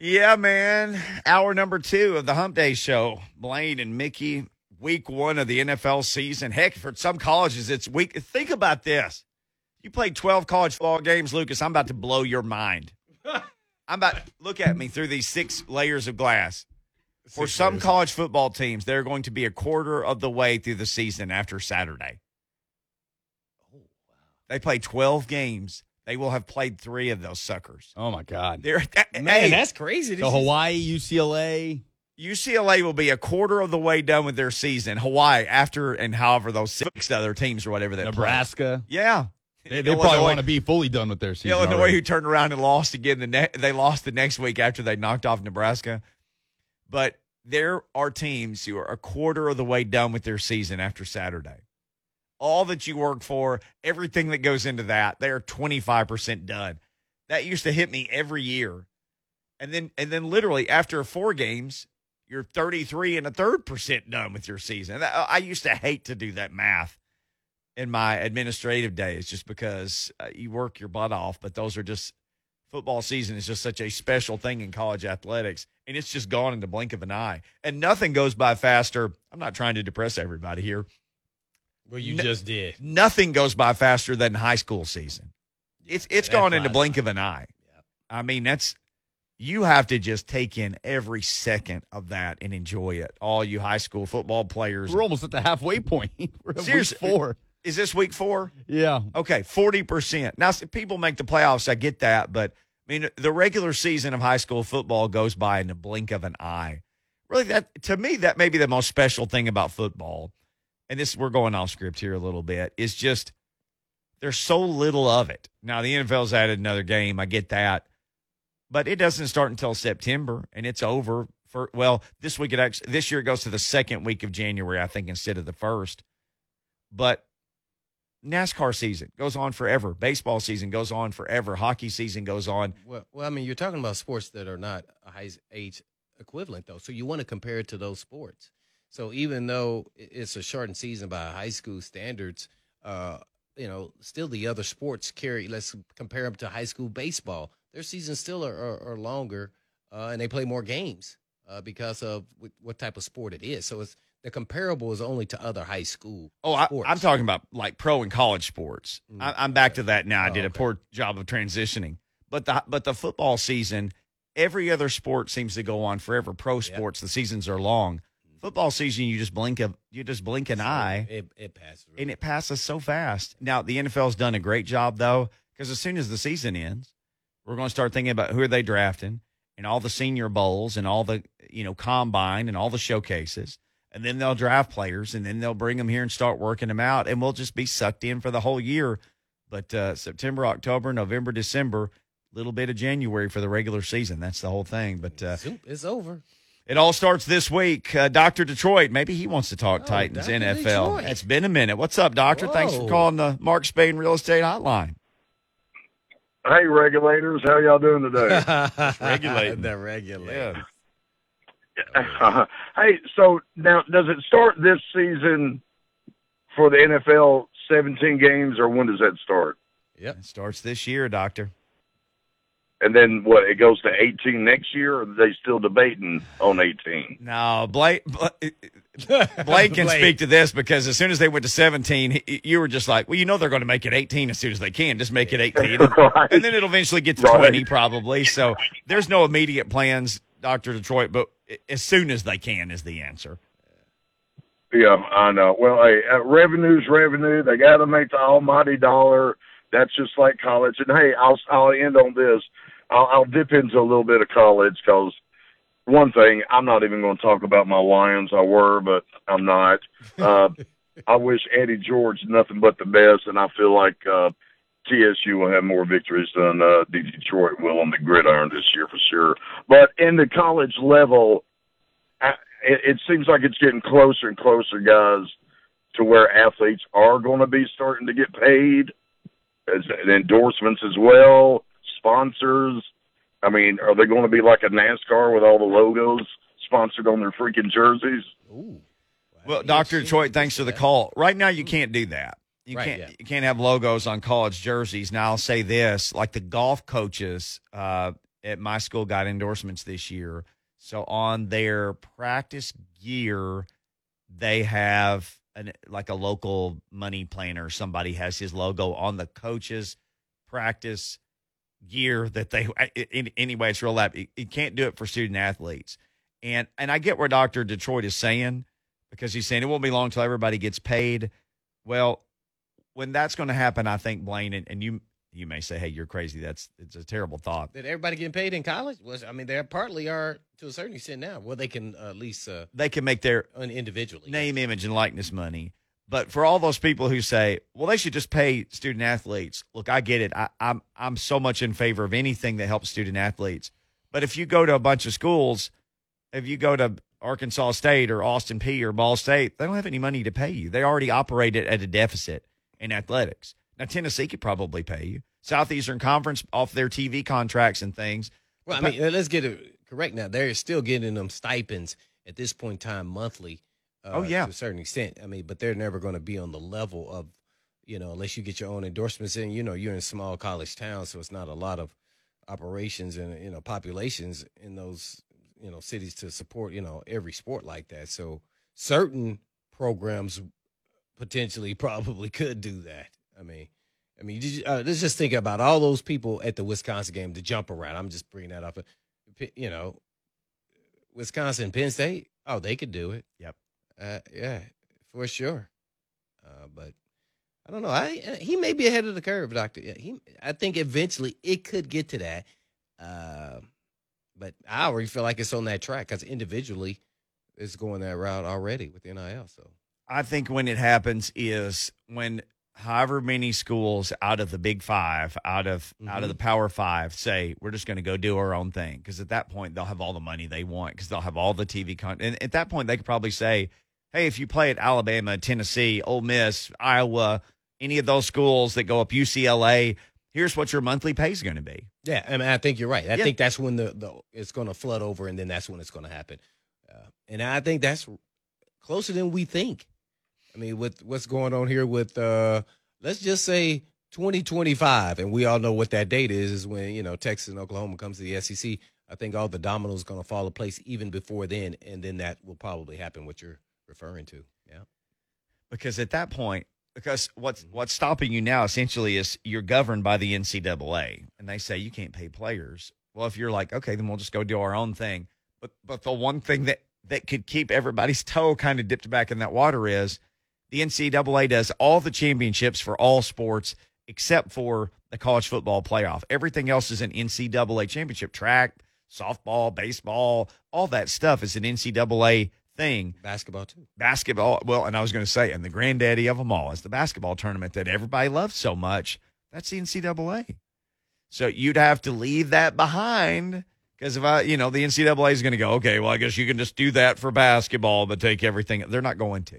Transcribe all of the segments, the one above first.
Yeah, man. Hour number two of the Hump Day Show. Blaine and Mickey, week one of the NFL season. Heck, for some colleges, it's week. Think about this. You played 12 college football games, Lucas. I'm about to blow your mind. I'm about look at me through these six layers of glass. For some layers. college football teams, they're going to be a quarter of the way through the season after Saturday. Oh, they play 12 games. They will have played three of those suckers. Oh my God. They're, Man, hey, that's crazy. This So is- Hawaii, UCLA. UCLA will be a quarter of the way done with their season. Hawaii after and however those six other teams or whatever they play. Nebraska. Yeah. They, they probably want to be fully done with their season. Illinois, already. who turned around and lost again. The ne- they lost the next week after they knocked off Nebraska. But there are teams who are a quarter of the way done with their season after Saturday. All that you work for, everything that goes into that, they are twenty five percent done. That used to hit me every year, and then and then literally after four games, you're thirty three and a third percent done with your season. I used to hate to do that math in my administrative days just because uh, you work your butt off, but those are just football season is just such a special thing in college athletics and it's just gone in the blink of an eye. And nothing goes by faster. I'm not trying to depress everybody here. Well, you No- just did. Nothing goes by faster than high school season. It's it's gone in the blink of an eye. I mean, that's you have to just take in every second of that and enjoy it. All you high school football players. We're almost at the halfway point. We're at week four. Is this week 4? Yeah. Okay, forty percent. Now, people make the playoffs. I get that, but I mean, the regular season of high school football goes by in the blink of an eye. Really, that to me, that may be the most special thing about football. And this, we're going off script here a little bit. Is just there's so little of it. Now, the NFL's added another game. I get that, but it doesn't start until September, and it's over for well, this week it actually this year it goes to the second week of January, I think, instead of the first. But NASCAR season goes on forever. Baseball season goes on forever. Hockey season goes on. Well, well, I mean, you're talking about sports that are not a high age equivalent, though. So you want to compare it to those sports. So even though it's a shortened season by high school standards, uh, you know, still the other sports carry. Let's compare them to high school baseball. Their seasons still are, are, are longer, uh, and they play more games uh, because of wh- what type of sport it is. So it's the comparable is only to other high school. Oh, I, sports. I'm talking about like pro and college sports. Mm, I, I'm back to that now. I Oh, did a okay. poor job of transitioning, but the but the football season, every other sport seems to go on forever. Pro sports, the seasons are long. Football season, you just blink a you just blink an So eye. It, it passes. and it passes so fast. Now the NFL's done a great job though, because as soon as the season ends, we're going to start thinking about who are they drafting and all the senior bowls and all the you know combine and all the showcases, and then they'll draft players and then they'll bring them here and start working them out, and we'll just be sucked in for the whole year. But uh, September, October, November, December, little bit of January for the regular season. That's the whole thing. But uh, it's over. It all starts this week. Uh, Doctor Detroit, maybe he wants to talk Oh, Titans Dr. NFL. Detroit. It's been a minute. What's up, Doctor? Thanks for calling the Mark Spain Real Estate Hotline. Hey, regulators, how y'all doing today? regulating. the regulator. hey, so now does it start this season for the NFL? Seventeen games, or when does that start? Yeah, it starts this year, Doctor. And then what? It goes to eighteen next year, or are they still debating on eighteen? No, Blake. Blake can speak to this because as soon as they went to 17, he- you were just like, well, you know they're going to make it 18 as soon as they can. Just make it 18. Right. And then it'll eventually get to Right. 20 probably. So there's no immediate plans, Dr. Detroit, but as soon as they can is the answer. Yeah, I know. Well, hey, uh, revenue's revenue. They got to make the almighty dollar. That's just like college. And hey, I'll I'll end on this. I'll, I'll dip into a little bit of college because one thing I'm not even going to talk about my Lions. I were, but I'm not. Uh, I wish Eddie George nothing but the best, and I feel like uh, TSU will have more victories than uh, the Detroit will on the gridiron this year for sure. But in the college level, I, it, it seems like it's getting closer and closer, guys, to where athletes are going to be starting to get paid, as and endorsements as well, sponsors. I mean, are they going to be like a NASCAR with all the logos sponsored on their freaking jerseys? Ooh. Well, Yeah, Doctor she- Detroit, thanks for the call. Right now, you can't do that. You Right, can't. yeah. You can't have logos on college jerseys. Now, I'll say this: like the golf coaches uh, at my school got endorsements this year. So on their practice gear, they have an, like a local money planner. Somebody has his logo on the coaches' practice gear that they. In, anyway, it's real lab. You can't do it for student athletes, and and I get where Doctor Detroit is saying because he's saying it won't be long till everybody gets paid. Well, when that's going to happen, I think Blaine and, and you you may say, "Hey, you're crazy." That's it's a terrible thought. That everybody getting paid in college was, I mean, they partly are to a certain extent now. Well, they can uh, at least uh, they can make their individually name, image, and likeness money. But for all those people who say, "Well, they should just pay student athletes," look, I get it. I, I'm I'm so much in favor of anything that helps student athletes. But if you go to a bunch of schools, if you go to Arkansas State or Austin Peay or Ball State, they don't have any money to pay you. They already operate at a deficit in athletics. Now Tennessee could probably pay you. Southeastern Conference off their TV contracts and things. Well, I mean, let's get it correct now. They're still getting them stipends at this point in time monthly. Uh, oh yeah, to a certain extent. I mean, but they're never going to be on the level of, you know, unless you get your own endorsements in. You know, you're in a small college town, so it's not a lot of operations and you know populations in those you know cities to support you know every sport like that. So certain programs potentially probably could do that. I mean, I mean, you, uh, let's just think about all those people at the Wisconsin game, the jump around. I'm just bringing that up. You know, Wisconsin, Penn State. Oh, they could do it. Yep. Uh, yeah, for sure. Uh, but I don't know. I uh, he may be ahead of the curve, Doctor. He, I think eventually it could get to that. Uh, but I already feel like it's on that track because individually, it's going that route already with NIL. So I think when it happens is when however many schools out of the big five out of mm-hmm. out of the mm-hmm. power five say we're just going to go do our own thing because at that point they'll have all the money they want because they'll have all the tv content and at that point they could probably say hey if you play at alabama tennessee Ole miss iowa any of those schools that go up ucla here's what your monthly pay is going to be yeah I, mean, I think you're right i yeah. think that's when the, the it's going to flood over and then that's when it's going to happen uh, and i think that's closer than we think I mean, with what's going on here with uh let's just say 2025, and we all know what that date is, is when, you know, Texas and Oklahoma comes to the SEC. I think all the dominoes going to fall in place even before then, and then that will probably happen, what you're referring to. Yeah. Because at that point, because what's mm-hmm. what's stopping you now essentially is you're governed by the NCAA, and they say you can't pay players. Well, if you're like, okay, then we'll just go do our own thing. But but the one thing that that could keep everybody's toe kind of dipped back in that water is the NCAA does all the championships for all sports except for the college football playoff. Everything else is an NCAA championship. Track, softball, baseball, all that stuff is an NCAA thing. Basketball too. Basketball. Well, and I was going to say, and the granddaddy of them all is the basketball tournament that everybody loves so much. That's the NCAA. So you'd have to leave that behind because if I, you know, the NCAA is going to go, okay, well, I guess you can just do that for basketball, but take everything. They're not going to.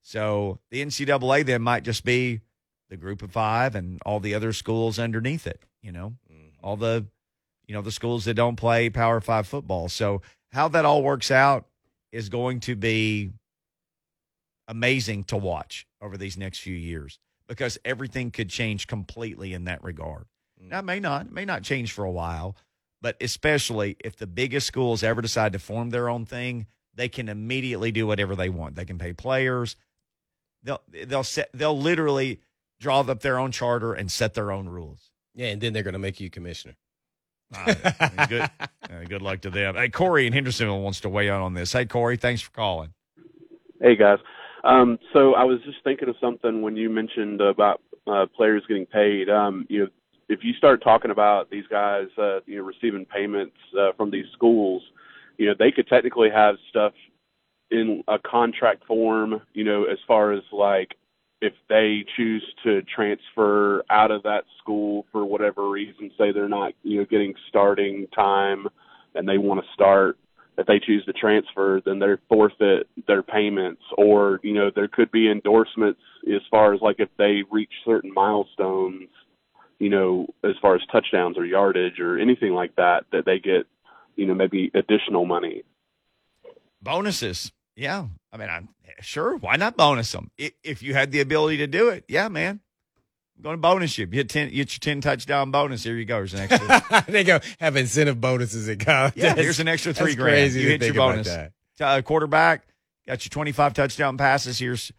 So the NCAA then might just be the group of five and all the other schools underneath it, you know, mm-hmm. all the, you know, the schools that don't play Power Five football. So how that all works out is going to be amazing to watch over these next few years because everything could change completely in that regard. Mm-hmm. Now, it may not, it may not change for a while, but especially if the biggest schools ever decide to form their own thing, they can immediately do whatever they want. They can pay players, they'll they'll set they'll literally draw up their own charter and set their own rules. Yeah, and then they're going to make you commissioner. Good, uh, good luck to them. Hey, Corey in Hendersonville wants to weigh in on this. Hey, Corey, thanks for calling. Hey, guys. Um, so I was just thinking of something when you mentioned about uh, players getting paid. Um, you know, if you start talking about these guys, uh, you know, receiving payments uh, from these schools, you know, they could technically have stuff in a contract form, you know, as far as like if they choose to transfer out of that school for whatever reason, say they're not, you know, getting starting time and they want to start, if they choose to transfer, then they forfeit their payments or, you know, there could be endorsements as far as like if they reach certain milestones, you know, as far as touchdowns or yardage or anything like that, that they get, you know, maybe additional money bonuses. Yeah. I mean, I'm sure. Why not bonus them? If you had the ability to do it, yeah, man. I'm going to bonus you. You hit ten, you hit your ten touchdown bonus. Here you go. Here's an extra. they go have incentive bonuses in college. yeah, here's an extra three grand. crazy You hit your bonus. that. Uh, quarterback got your 25 touchdown passes. Here's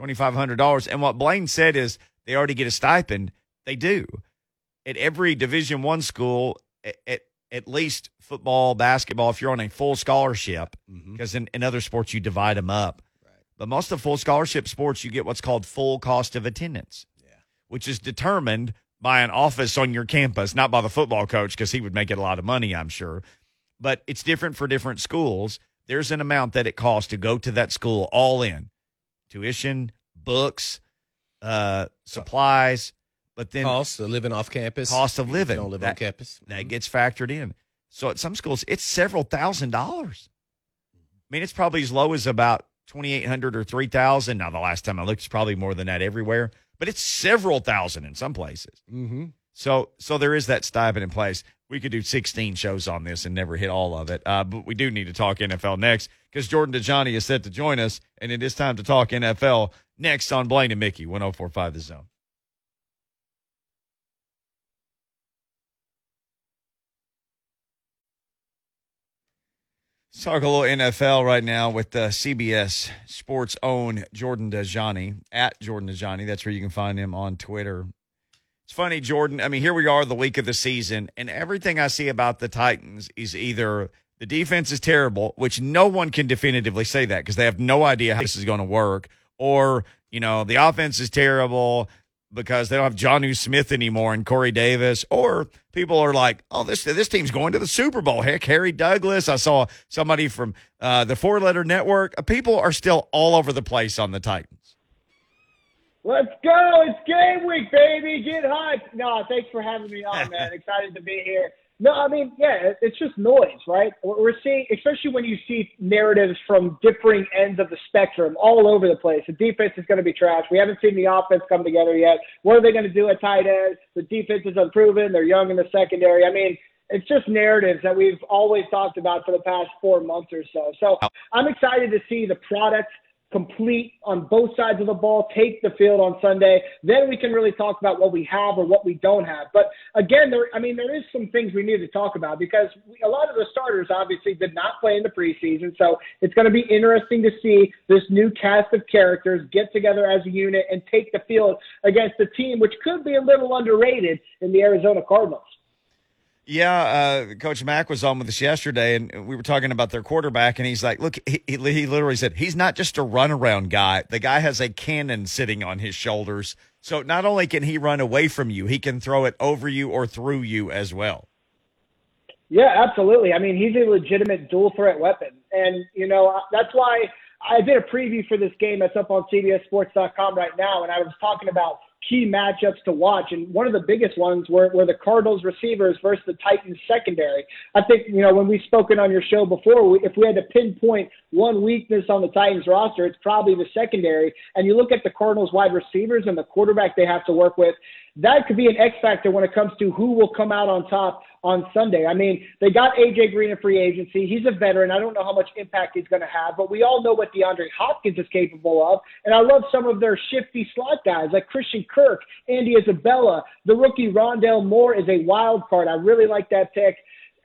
$2,500. And what Blaine said is they already get a stipend. They do at every Division One school. At, at at least football, basketball, if you're on a full scholarship, because in, in other sports you divide them up. But most of full scholarship sports, you get what's called full cost of attendance, which is determined by an office on your campus, not by the football coach, because he would make it a lot of money, I'm sure. But it's different for different schools. There's an amount that it costs to go to that school all in tuition, books, uh, supplies, but then Cost of living off campus. Cost of living. Don't live That- on campus. that gets factored in. So at some schools, it's several thousand dollars. I mean, it's probably as low as about twenty eight hundred or three thousand. Now, the last time I looked, it's probably more than that everywhere, but it's several thousand in some places. Mm-hmm. So, so there is that stipend in place. We could do sixteen shows on this and never hit all of it, uh, but we do need to talk NFL next because Jordan Dajani is set to join us, and it is time to talk NFL next on Blaine and Mickey one zero four five the zone. Let's talk a little NFL right now with uh, CBS Sports own Jordan Dajani at Jordan Dajani. That's where you can find him on Twitter. It's funny, Jordan. I mean, here we are, the week of the season, and everything I see about the Titans is either the defense is terrible, which no one can definitively say that because they have no idea how this is going to work, or you know, the offense is terrible because they don't have Jonnu Smith anymore and Corey Davis, or people are like, oh, this this team's going to the Super Bowl. Heck, Harry Douglas. I saw somebody from uh, the Four Letter Network. Uh, People are still all over the place on the Titans. Let's go. It's game week, baby. Get hyped. No, thanks for having me on, man. Excited to be here. No, I mean, yeah, it's just noise, right? We're seeing, especially when you see narratives from differing ends of the spectrum all over the place. The defense is going to be trash. We haven't seen the offense come together yet. What are they going to do at tight end? The defense is unproven. They're young in the secondary. I mean, it's just narratives that we've always talked about for the past four months or so. So oh. I'm excited to see the product complete on both sides of the ball, take the field on Sunday. Then we can really talk about what we have or what we don't have. But again, there, I mean, there is some things we need to talk about because we, a lot of the starters obviously did not play in the preseason. So it's going to be interesting to see this new cast of characters get together as a unit and take the field against a team which could be a little underrated in the Arizona Cardinals. Yeah, uh, Coach Mack was on with us yesterday, and we were talking about their quarterback, and he's like, "Look, he, he literally said he's not just a runaround guy. The guy has a cannon sitting on his shoulders. So not only can he run away from you, he can throw it over you or through you as well." Yeah, absolutely. I mean, he's a legitimate dual threat weapon. And, you know, that's why I did a preview for this game that's up on CBSSports.com right now. And I was talking about key matchups to watch. And one of the biggest ones were, were the Cardinals receivers versus the Titans secondary. I think, you know, when we've spoken on your show before, we, if we had to pinpoint one weakness on the Titans roster, it's probably the secondary. And you look at the Cardinals wide receivers and the quarterback they have to work with, that could be an X factor when it comes to who will come out on top on Sunday. I mean, they got AJ Green in free agency. He's a veteran. I don't know how much impact he's going to have, but we all know what DeAndre Hopkins is capable of. And I love some of their shifty slot guys like Christian Kirk, Andy Isabella. The rookie Rondale Moore is a wild card. I really like that pick.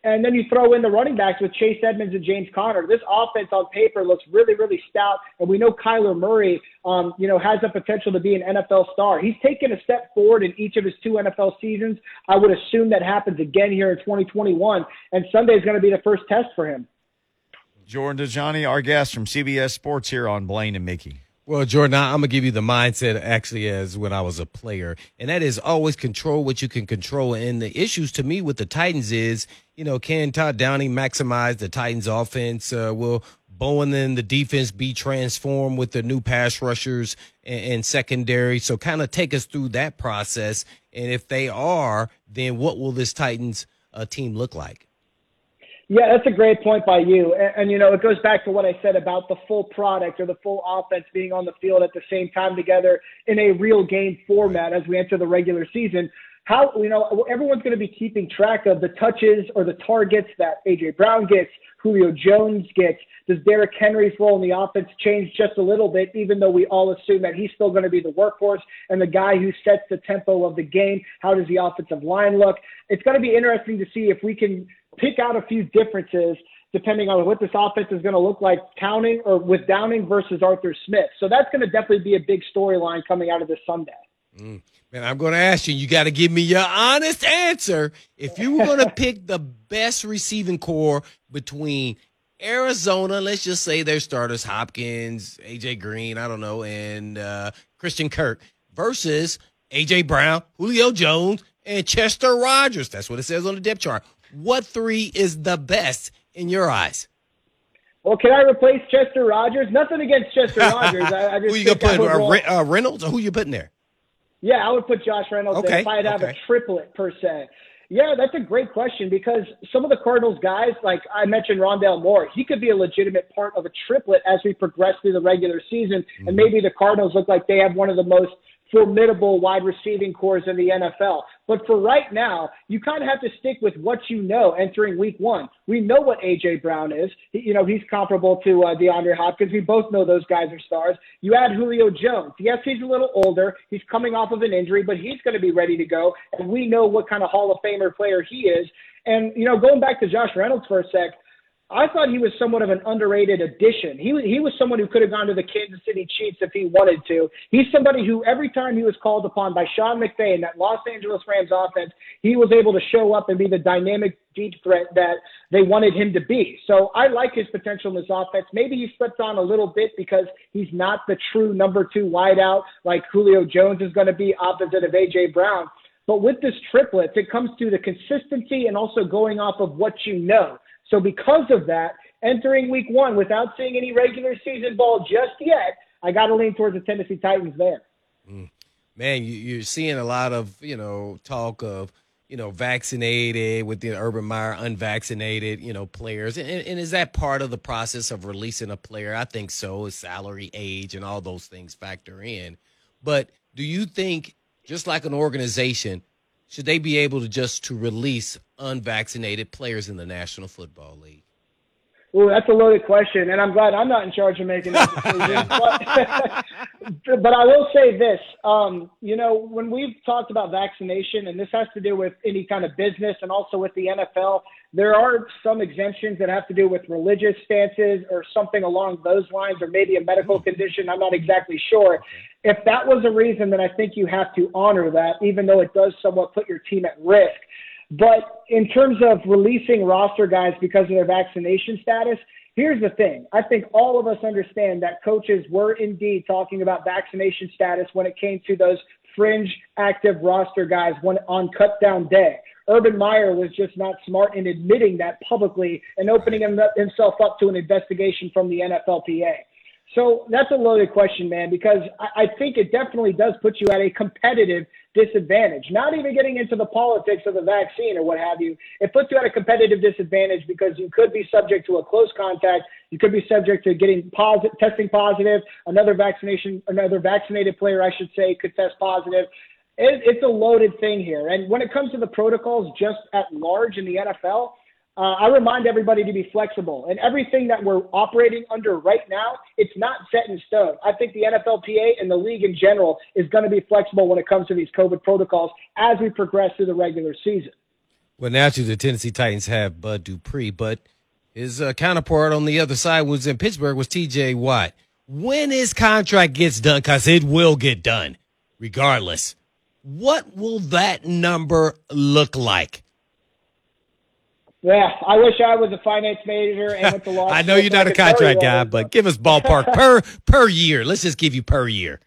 And then you throw in the running backs with Chase Edmonds and James Conner. This offense on paper looks really, really stout. And we know Kyler Murray, um, you know, has the potential to be an NFL star. He's taken a step forward in each of his two NFL seasons. I would assume that happens again here in 2021. And Sunday is going to be the first test for him. Jordan Dajani, our guest from CBS Sports here on Blaine and Mickey. Well, Jordan, I'm gonna give you the mindset actually as when I was a player, and that is always control what you can control. And the issues to me with the Titans is, you know, can Todd Downing maximize the Titans' offense? Uh, will Bowen and the defense be transformed with the new pass rushers and, and secondary? So, kind of take us through that process. And if they are, then what will this Titans uh, team look like? Yeah, that's a great point by you. And, and, you know, it goes back to what I said about the full product or the full offense being on the field at the same time together in a real game format as we enter the regular season. how you know everyone's going to be keeping track of the touches or the targets that AJ Brown gets, Julio Jones gets. Does Derrick Henry's role in the offense change just a little bit, even though we all assume that he's still going to be the workhorse and the guy who sets the tempo of the game? How does the offensive line look? It's going to be interesting to see if we can pick out a few differences depending on what this offense is going to look like counting or with Downing versus Arthur Smith. So that's going to definitely be a big storyline coming out of this Sunday. Mm. Man, I'm going to ask you, you got to give me your honest answer. If you were going to pick the best receiving corps between Arizona, let's just say their starters, Hopkins, AJ Green, I don't know, and uh, Christian Kirk, versus AJ Brown, Julio Jones, and Chester Rogers. That's what it says on the depth chart. What three is the best in your eyes? Well, can I replace Chester Rogers? Nothing against Chester Rogers. I, I just who you gonna put? Uh, uh, Reynolds? Or who you putting there? Yeah, I would put Josh Reynolds okay. if I'd have okay. a triplet per se. Yeah, that's a great question because some of the Cardinals guys, like I mentioned Rondale Moore, he could be a legitimate part of a triplet as we progress through the regular season. Mm-hmm. And maybe the Cardinals look like they have one of the most formidable wide receiving corps in the NFL. But for right now, you kind of have to stick with what you know entering week one. We know what A.J. Brown is. He, you know, he's comparable to uh, DeAndre Hopkins. We both know those guys are stars. You add Julio Jones. Yes, he's a little older. He's coming off of an injury, but he's going to be ready to go. And we know what kind of Hall of Famer player he is. And, you know, going back to Josh Reynolds for a sec, I thought he was somewhat of an underrated addition. He he was someone who could have gone to the Kansas City Chiefs if he wanted to. He's somebody who every time he was called upon by Sean McVay in that Los Angeles Rams offense, he was able to show up and be the dynamic deep threat that they wanted him to be. So I like his potential in this offense. Maybe he slipped on a little bit because he's not the true number two wideout like Julio Jones is going to be opposite of AJ Brown. But with this triplet, it comes to the consistency and also going off of what you know. So because of that, entering week one without seeing any regular season ball just yet, I got to lean towards the Tennessee Titans there. Mm. Man, you, are seeing a lot of you know talk of you know vaccinated with the Urban Meyer unvaccinated you know players, and, and is that part of the process of releasing a player? I think so. Is Salary, age, and all those things factor in. But do you think, just like an organization, should they be able to just to release unvaccinated players in the National Football League? Well, that's a loaded question, and I'm glad I'm not in charge of making that decision. but, but I will say this: um, you know, when we've talked about vaccination, and this has to do with any kind of business, and also with the NFL, there are some exemptions that have to do with religious stances or something along those lines, or maybe a medical condition. I'm not exactly sure. If that was a reason, then I think you have to honor that, even though it does somewhat put your team at risk. But in terms of releasing roster guys because of their vaccination status, here's the thing. I think all of us understand that coaches were indeed talking about vaccination status when it came to those fringe active roster guys when on cut down day. Urban Meyer was just not smart in admitting that publicly and opening himself up to an investigation from the NFLPA. So that's a loaded question, man, because I, I think it definitely does put you at a competitive disadvantage. Not even getting into the politics of the vaccine or what have you. It puts you at a competitive disadvantage because you could be subject to a close contact. You could be subject to getting positive, testing positive. Another vaccination, another vaccinated player, I should say, could test positive. It, it's a loaded thing here. And when it comes to the protocols just at large in the NFL, uh, I remind everybody to be flexible. And everything that we're operating under right now, it's not set in stone. I think the NFLPA and the league in general is going to be flexible when it comes to these COVID protocols as we progress through the regular season. Well, naturally, the Tennessee Titans have Bud Dupree, but his uh, counterpart on the other side was in Pittsburgh was T.J. Watt. When his contract gets done, because it will get done, regardless, what will that number look like? Yeah, I wish I was a finance major and went to law. I know you're not a contract guy, but give us ballpark per per year. Let's just give you per year.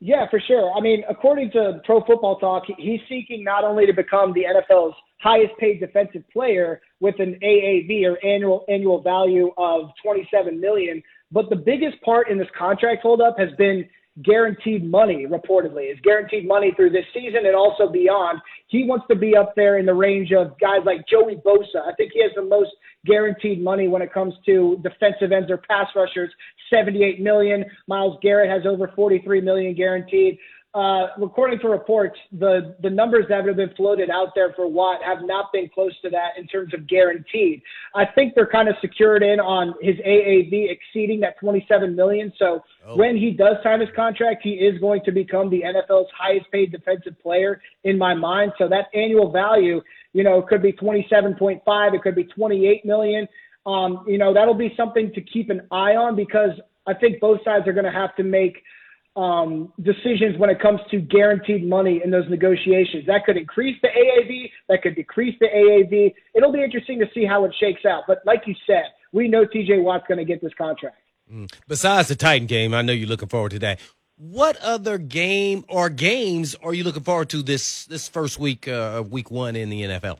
Yeah, for sure. I mean, according to Pro Football Talk, he's seeking not only to become the NFL's highest paid defensive player with an AAV or annual annual value of 27 million, but the biggest part in this contract holdup has been guaranteed money, reportedly, is guaranteed money through this season and also beyond. He wants to be up there in the range of guys like Joey Bosa. I think he has the most guaranteed money when it comes to defensive ends or pass rushers, 78 million. Myles Garrett has over 43 million guaranteed. Uh, according to reports, the, the numbers that have been floated out there for Watt have not been close to that in terms of guaranteed. I think they're kind of secured in on his AAV exceeding that 27 million. So oh. when he does sign his contract, he is going to become the NFL's highest paid defensive player in my mind. So that annual value, you know, could be 27.5, it could be 28 million. Um, you know, that'll be something to keep an eye on because I think both sides are going to have to make um, decisions when it comes to guaranteed money in those negotiations. That could increase the AAV, that could decrease the AAV. It'll be interesting to see how it shakes out. But like you said, we know TJ Watt's going to get this contract. Mm. Besides the Titan game, I know you're looking forward to that. What other game or games are you looking forward to this this first week uh, week one in the NFL?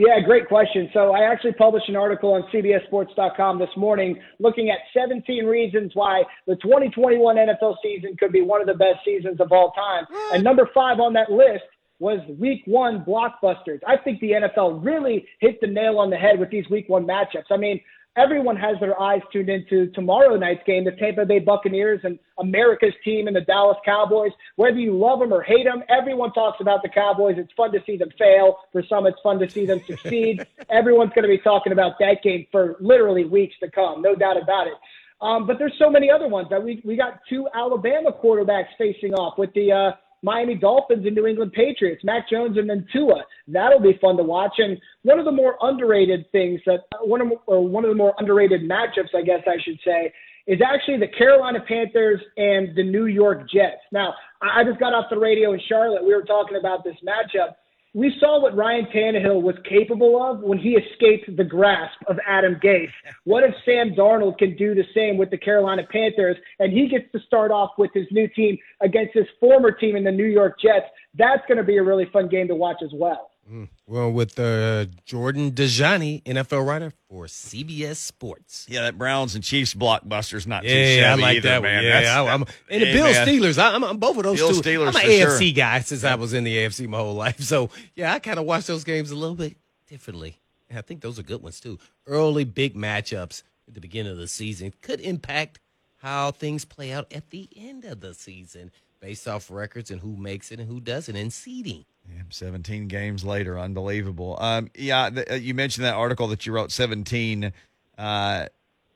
Yeah, great question. So I actually published an article on CBSSports.com this morning looking at 17 reasons why the 2021 NFL season could be one of the best seasons of all time. And number five on that list was week one blockbusters. I think the NFL really hit the nail on the head with these week one matchups. I mean, everyone has their eyes tuned into tomorrow night's game, the Tampa Bay Buccaneers and America's team and the Dallas Cowboys. Whether you love them or hate them, everyone talks about the Cowboys. It's fun to see them fail. For some, it's fun to see them succeed. Everyone's going to be talking about that game for literally weeks to come, no doubt about it. Um, but there's so many other ones that we we got two Alabama quarterbacks facing off with the uh, Miami Dolphins and New England Patriots, Mac Jones and then Tua. That'll be fun to watch. And one of the more underrated things that one of or one of the more underrated matchups, I guess I should say, is actually the Carolina Panthers and the New York Jets. Now, I just got off the radio in Charlotte. We were talking about this matchup we saw what Ryan Tannehill was capable of when he escaped the grasp of Adam Gase. What if Sam Darnold can do the same with the Carolina Panthers and he gets to start off with his new team against his former team in the New York Jets? That's going to be a really fun game to watch as well. Mm. Well, with uh, Jordan Dajani, NFL writer for CBS Sports. Yeah, that Browns and Chiefs blockbuster's not yeah, too shabby I like either, that man. Yeah, That's, I, am and the Bills Steelers. I, am I'm both of those Bills, two. Steelers I'm an AFC sure. guy since I was in the AFC my whole life. So yeah, I kind of watch those games a little bit differently. And I think those are good ones too. Early big matchups at the beginning of the season could impact how things play out at the end of the season based off records and who makes it and who doesn't and seeding. Yeah, 17 games later, unbelievable. Um, yeah, the, uh, you mentioned that article that you wrote, 17 uh,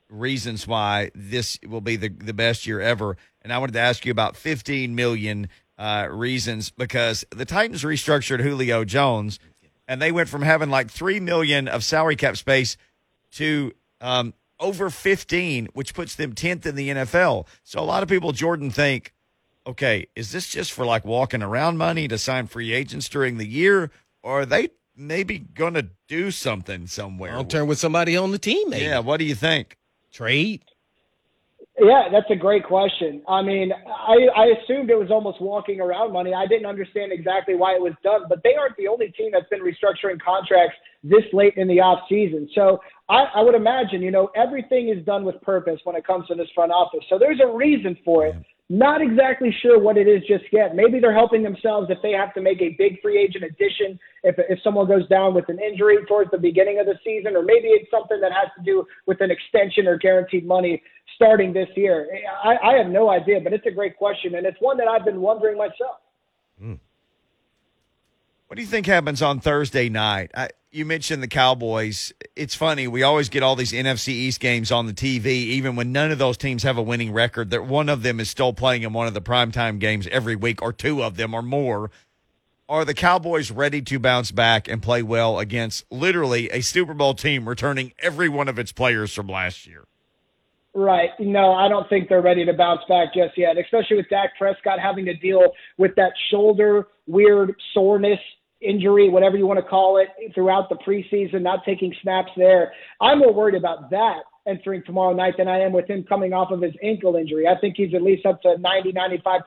reasons why this will be the, the best year ever. And I wanted to ask you about 15 million uh, reasons because the Titans restructured Julio Jones and they went from having like 3 million of salary cap space to um, over 15, which puts them 10th in the NFL. So a lot of people, Jordan, think okay, is this just for like walking around money to sign free agents during the year, or are they maybe going to do something somewhere? Long term with somebody on the team, maybe. Yeah, what do you think? Trade? Yeah, that's a great question. I mean, I, I assumed it was almost walking around money. I didn't understand exactly why it was done, but they aren't the only team that's been restructuring contracts this late in the off season. So I, I would imagine, you know, everything is done with purpose when it comes to this front office. So there's a reason for it. Not exactly sure what it is just yet. Maybe they're helping themselves if they have to make a big free agent addition if if someone goes down with an injury towards the beginning of the season, or maybe it's something that has to do with an extension or guaranteed money starting this year. I, I have no idea, but it's a great question, and it's one that I've been wondering myself. Mm. What do you think happens on Thursday night? I, you mentioned the Cowboys. It's funny. We always get all these NFC East games on the TV, even when none of those teams have a winning record. That one of them is still playing in one of the primetime games every week, or two of them, or more. Are the Cowboys ready to bounce back and play well against literally a Super Bowl team returning every one of its players from last year? Right. No, I don't think they're ready to bounce back just yet, especially with Dak Prescott having to deal with that shoulder weird soreness injury, whatever you want to call it, throughout the preseason, not taking snaps there. I'm more worried about that entering tomorrow night than I am with him coming off of his ankle injury. I think he's at least up to 90, 95%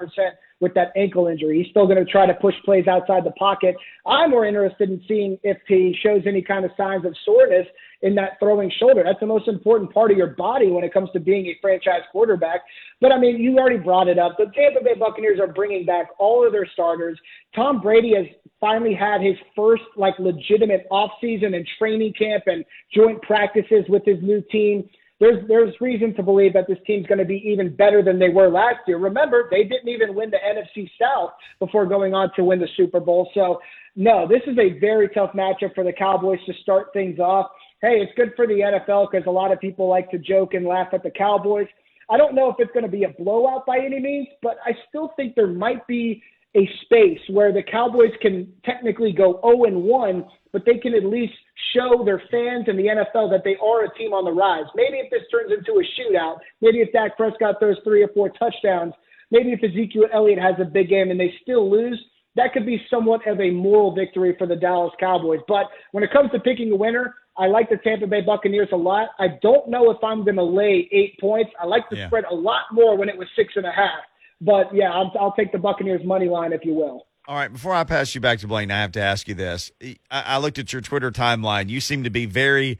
with that ankle injury. He's still going to try to push plays outside the pocket. I'm more interested in seeing if he shows any kind of signs of soreness in that throwing shoulder. That's the most important part of your body when it comes to being a franchise quarterback. But I mean, you already brought it up. The Tampa Bay Buccaneers are bringing back all of their starters. Tom Brady has finally had his first like legitimate offseason and training camp and joint practices with his new team. there's there's reason to believe that this team's going to be even better than they were last year. Remember, they didn't even win the NFC South before going on to win the Super Bowl. So no, this is a very tough matchup for the Cowboys to start things off. Hey, it's good for the NFL because a lot of people like to joke and laugh at the Cowboys. I don't know if it's going to be a blowout by any means, but I still think there might be a space where the Cowboys can technically go 0 and 1, but they can at least show their fans and the NFL that they are a team on the rise. Maybe if this turns into a shootout, maybe if Dak Prescott throws three or four touchdowns, maybe if Ezekiel Elliott has a big game and they still lose, that could be somewhat of a moral victory for the Dallas Cowboys. But when it comes to picking a winner, I like the Tampa Bay Buccaneers a lot. I don't know if I'm going to lay eight points. I like the yeah. spread a lot more when it was six and a half. But yeah, I'll, I'll take the Buccaneers money line if you will. All right, before I pass you back to Blaine, I have to ask you this. I, I looked at your Twitter timeline. You seem to be very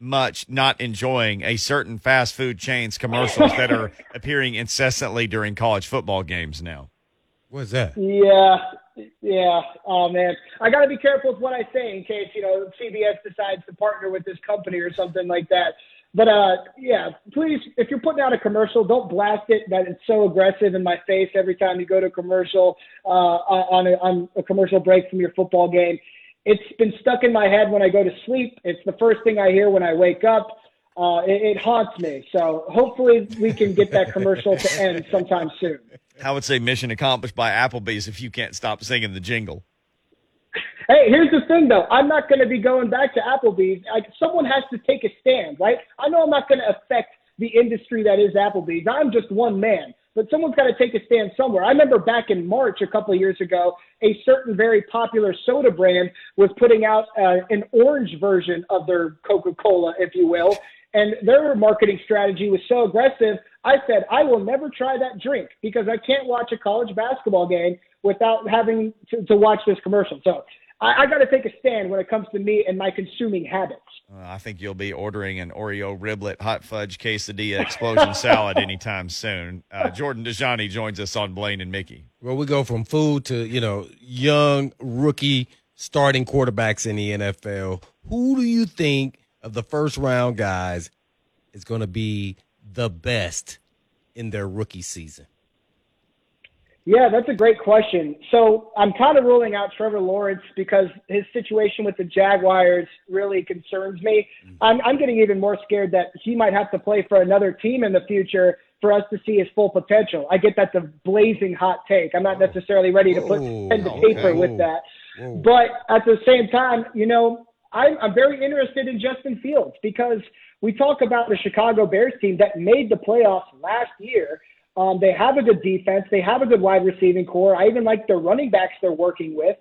much not enjoying a certain fast food chain's commercials that are appearing incessantly during college football games now. What's that? Yeah, yeah. Oh man, I got to be careful with what I say in case you know CBS decides to partner with this company or something like that. But uh, yeah, please, if you're putting out a commercial, don't blast it that it's so aggressive in my face every time you go to a commercial uh, on, a, on a commercial break from your football game. It's been stuck in my head when I go to sleep. It's the first thing I hear when I wake up. Uh, it, it haunts me. So hopefully we can get that commercial to end sometime soon. I would say mission accomplished by Applebee's if you can't stop singing the jingle. Hey, here's the thing though. I'm not going to be going back to Applebee's. Like, someone has to take a stand, right? I know I'm not going to affect the industry that is Applebee's. I'm just one man, but someone's got to take a stand somewhere. I remember back in March a couple of years ago, a certain very popular soda brand was putting out uh, an orange version of their Coca-Cola, if you will, and their marketing strategy was so aggressive. I said, I will never try that drink because I can't watch a college basketball game without having to, to watch this commercial. So I, I got to take a stand when it comes to me and my consuming habits. Uh, I think you'll be ordering an Oreo riblet hot fudge quesadilla explosion salad anytime soon. Uh, Jordan Dajani joins us on Blaine and Mickey. Well, we go from food to you know young rookie starting quarterbacks in the NFL. Who do you think of the first round guys is going to be the best in their rookie season? Yeah, that's a great question. So I'm kind of ruling out Trevor Lawrence because his situation with the Jaguars really concerns me. Mm-hmm. I'm, I'm getting even more scared that he might have to play for another team in the future for us to see his full potential. I get that's a blazing hot take. I'm not necessarily ready to put pen to paper okay. with that. But at the same time, you know, I'm, I'm very interested in Justin Fields because we talk about the Chicago Bears team that made the playoffs last year – um, they have a good defense. They have a good wide receiving corps. I even like the running backs they're working with.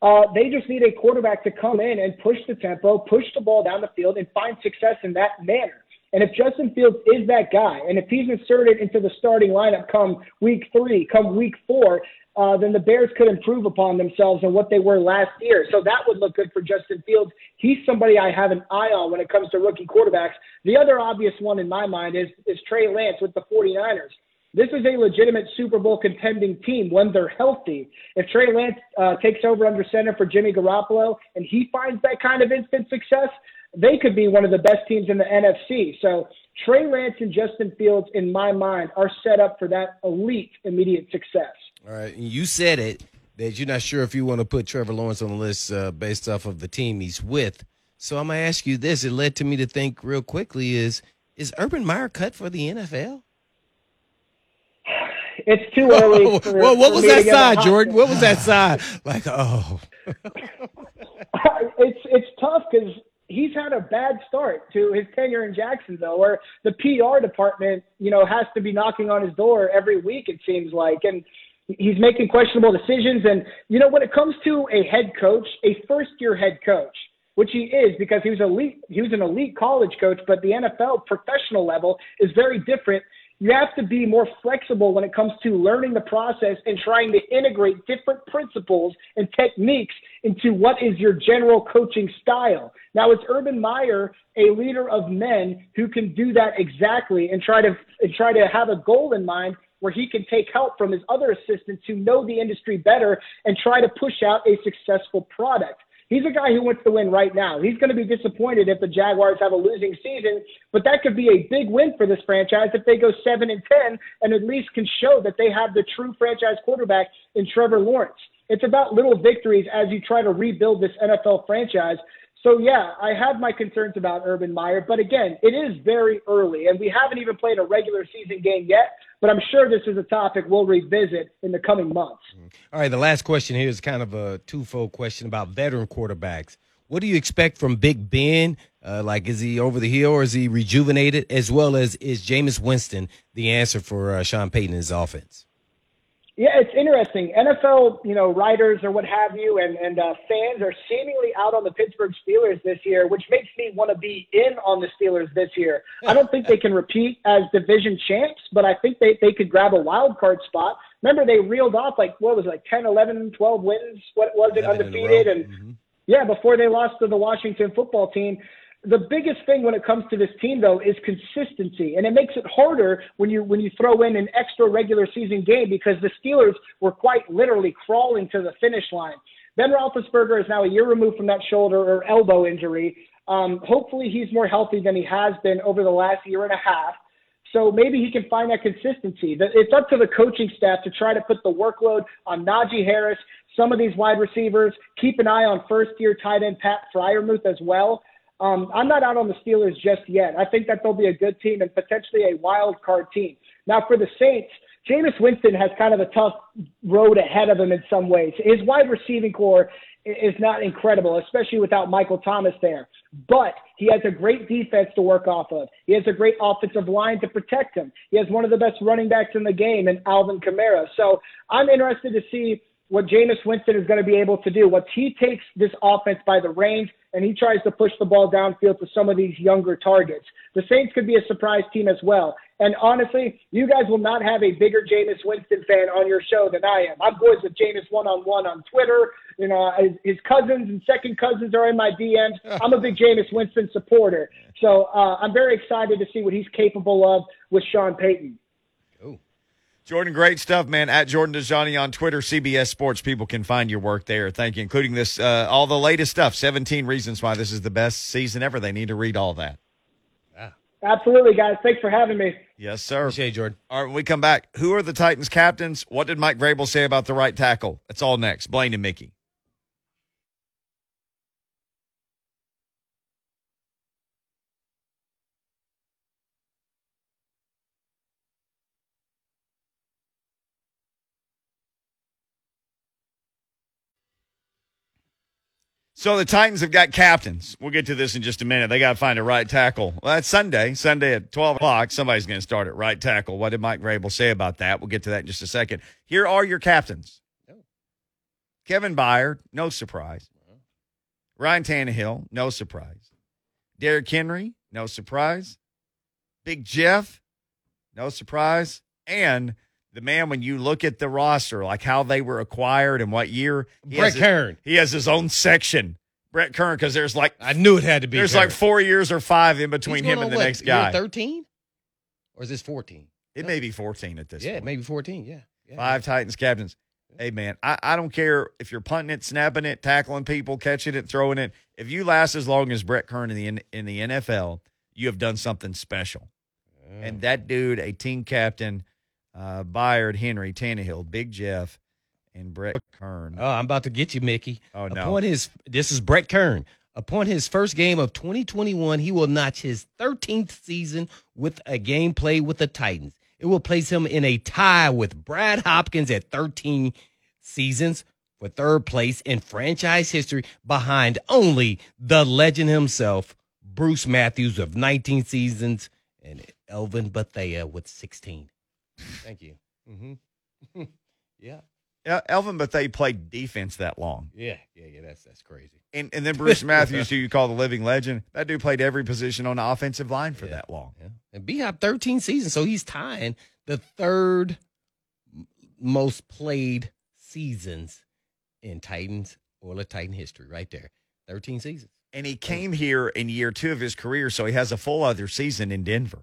Uh, they just need a quarterback to come in and push the tempo, push the ball down the field, and find success in that manner. And if Justin Fields is that guy, and if he's inserted into the starting lineup come week three, come week four, uh, then the Bears could improve upon themselves and what they were last year. So that would look good for Justin Fields. He's somebody I have an eye on when it comes to rookie quarterbacks. The other obvious one in my mind is, is Trey Lance with the 49ers. This is a legitimate Super Bowl contending team when they're healthy. If Trey Lance uh, takes over under center for Jimmy Garoppolo and he finds that kind of instant success, they could be one of the best teams in the NFC. So Trey Lance and Justin Fields, in my mind, are set up for that elite immediate success. All right, you said it that you're not sure if you want to put Trevor Lawrence on the list uh, based off of the team he's with. So I'm gonna ask you this. It led to me to think real quickly: is is Urban Meyer cut for the NFL? it's too early. For, well, what was that side, Jordan? What was that side? Like, oh, it's it's tough because he's had a bad start to his tenure in Jacksonville, where the PR department, you know, has to be knocking on his door every week. It seems like, and he's making questionable decisions. And you know, when it comes to a head coach, a first-year head coach which he is because he was elite. He was an elite college coach, but the NFL professional level is very different you have to be more flexible when it comes to learning the process and trying to integrate different principles and techniques into what is your general coaching style. Now, is Urban Meyer a leader of men who can do that exactly and try to and try to have a goal in mind where he can take help from his other assistants who know the industry better and try to push out a successful product. He's a guy who wants to win right now. He's going to be disappointed if the Jaguars have a losing season, but that could be a big win for this franchise if they go seven and ten and at least can show that they have the true franchise quarterback in Trevor Lawrence. It's about little victories as you try to rebuild this NFL franchise. So yeah, I have my concerns about Urban Meyer, but again, it is very early, and we haven't even played a regular season game yet. But I'm sure this is a topic we'll revisit in the coming months. All right, the last question here is kind of a twofold question about veteran quarterbacks. What do you expect from Big Ben? Uh, like, is he over the hill or is he rejuvenated? As well as is Jameis Winston the answer for uh, Sean Payton and his offense? Yeah, it's interesting. NFL, you know, writers or what have you, and and uh, fans are seemingly out on the Pittsburgh Steelers this year, which makes me want to be in on the Steelers this year. I don't think they can repeat as division champs, but I think they they could grab a wild card spot. Remember, they reeled off like what was it, like 10, 11, 12 wins. What was it, undefeated, and mm-hmm. yeah, before they lost to the Washington Football Team the biggest thing when it comes to this team though is consistency and it makes it harder when you when you throw in an extra regular season game because the Steelers were quite literally crawling to the finish line. Ben Roethlisberger is now a year removed from that shoulder or elbow injury. Um, hopefully he's more healthy than he has been over the last year and a half. So maybe he can find that consistency. It's up to the coaching staff to try to put the workload on Najee Harris, some of these wide receivers. Keep an eye on first year tight end Pat Freiermuth as well. Um, I'm not out on the Steelers just yet. I think that they'll be a good team and potentially a wild card team. Now, for the Saints, Jameis Winston has kind of a tough road ahead of him in some ways. His wide receiving corps is not incredible, especially without Michael Thomas there. But he has a great defense to work off of. He has a great offensive line to protect him. He has one of the best running backs in the game in Alvin Kamara. So I'm interested to see what Jameis Winston is going to be able to do. Once he takes this offense by the reins and he tries to push the ball downfield to some of these younger targets. The Saints could be a surprise team as well. And honestly, you guys will not have a bigger Jameis Winston fan on your show than I am. I'm boys with Jameis one on one on Twitter. You know, his cousins and second cousins are in my DMs. I'm a big Jameis Winston supporter. So uh, I'm very excited to see what he's capable of with Sean Payton. Jordan, great stuff, man. At Jordan Dajani on Twitter, CBS Sports. People can find your work there. Thank you, including this, uh, all the latest stuff. 17 reasons why this is the best season ever. They need to read all that. Yeah. Absolutely, guys. Thanks for having me. Yes, sir. Appreciate Jordan. All right, when we come back, who are the Titans captains? What did Mike Vrabel say about the right tackle? That's all next. Blaine and Mickey. So the Titans have got captains. We'll get to this in just a minute. They got to find a right tackle. Well, that's Sunday. Sunday at 12 o'clock. Somebody's going to start at right tackle. What did Mike Vrabel say about that? We'll get to that in just a second. Here are your captains. Kevin Byard, no surprise. Ryan Tannehill, no surprise. Derrick Henry, no surprise. Big Jeff, no surprise. And the man, when you look at the roster, like how they were acquired and what year, he Brett has Kern. he has his own section. Brett Kern, because there's like I knew it had to be. there's Kern. like four years or five in between him and the what, next guy. 13? Or is this 14? It may be 14 at this Yeah, point. maybe 14. Yeah. yeah. Five Titans captains. Hey man, I, I don't care if you're punting it, snapping it, tackling people, catching it, throwing it. If you last as long as Brett Kern in the in the NFL, you have done something special. And mm. that dude, a team captain, uh, Byard, Henry, Tannehill, Big Jeff, and Brett Kern. Oh, I'm about to get you, Mickey. Oh, no. Upon his, this is Brett Kern. Upon his first game of 2021, he will notch his 13th season with a game played with the Titans. It will place him in a tie with Brad Hopkins at 13 seasons for third place in franchise history behind only the legend himself, Bruce Matthews of 19 seasons and Elvin Bethea with 16. Thank you. Mm-hmm. yeah. El- Elvin, but they played defense that long. Yeah, yeah, yeah. That's that's crazy. And and then Bruce Matthews, who you call the living legend, that dude played every position on the offensive line for Yeah. that long. Yeah. And B Hop 13 seasons, so he's tying the third most played seasons in Titans Oiler Titan history, right there. 13 seasons. And he came here in year two of his career, so he has a full other season in Denver.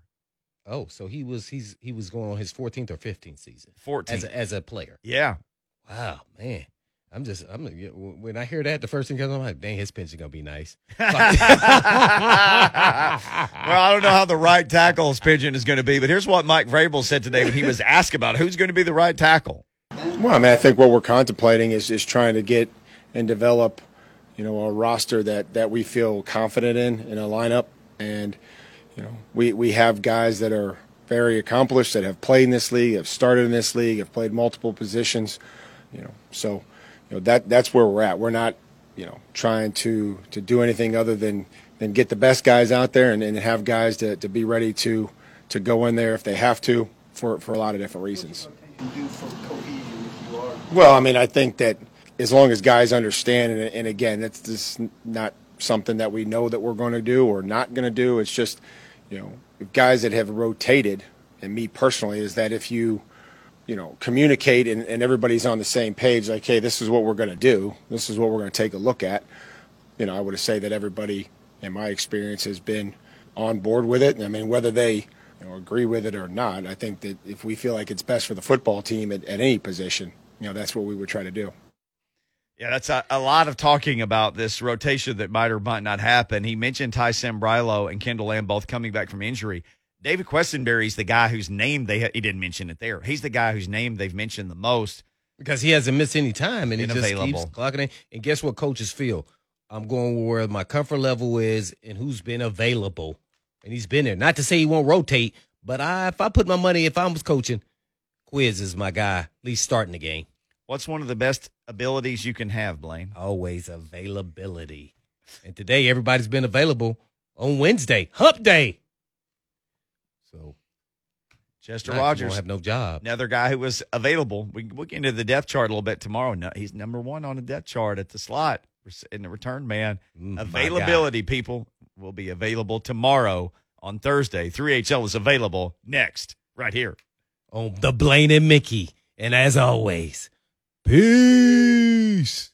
Oh, so he was he's he was going on his 14th or 15th season 14. as a, as a player. yeah. Wow, man. I'm just, I'm when I hear that, the first thing comes, I'm like, dang, his pension gonna be nice. well, I don't know how the right tackle's pigeon is going to be, but here's what Mike Vrabel said today when he was asked about who's going to be the right tackle. Well, I mean, I think what we're contemplating is is trying to get and develop, you know, a roster that that we feel confident in in a lineup, and you know, we we have guys that are very accomplished that have played in this league, have started in this league, have played multiple positions, you know, so you know that that's where we're at. We're not, you know, trying to to do anything other than than get the best guys out there and, and have guys to, to be ready to to go in there if they have to for for a lot of different reasons. Well, I mean, I think that as long as guys understand, and, and again, that's just not something that we know that we're going to do or not going to do. It's just, you know, guys that have rotated, and me personally, is that if you you know, communicate and, and everybody's on the same page, like, hey, this is what we're going to do. This is what we're going to take a look at. You know, I would say that everybody, in my experience, has been on board with it. I mean, whether they you know, agree with it or not, I think that if we feel like it's best for the football team at, at any position, you know, that's what we would try to do. Yeah, that's a, a, lot of talking about this rotation that might or might not happen. He mentioned Ty Sambrailo and Kendall Lamb both coming back from injury. David Quessenberry's the guy whose name they he didn't mention it there. He's the guy whose name they've mentioned the most because he hasn't missed any time and he just keeps clocking in. And guess what coaches feel? I'm going where my comfort level is and who's been available, and he's been there. Not to say he won't rotate, but I, if I put my money, if I was coaching, Quiz is my guy, at least starting the game. What's one of the best abilities you can have, Blaine? Always availability. And today, everybody's been available on Wednesday, Hump Day. So Chester Rogers have no job. Another guy who was available. We can get into the depth chart a little bit tomorrow. No, he's number one on the depth chart at the slot in the return man. Mm, Availability, people will be available tomorrow on Thursday. 3HL is available next, right here. On the Blaine and Mickey. And as always, peace.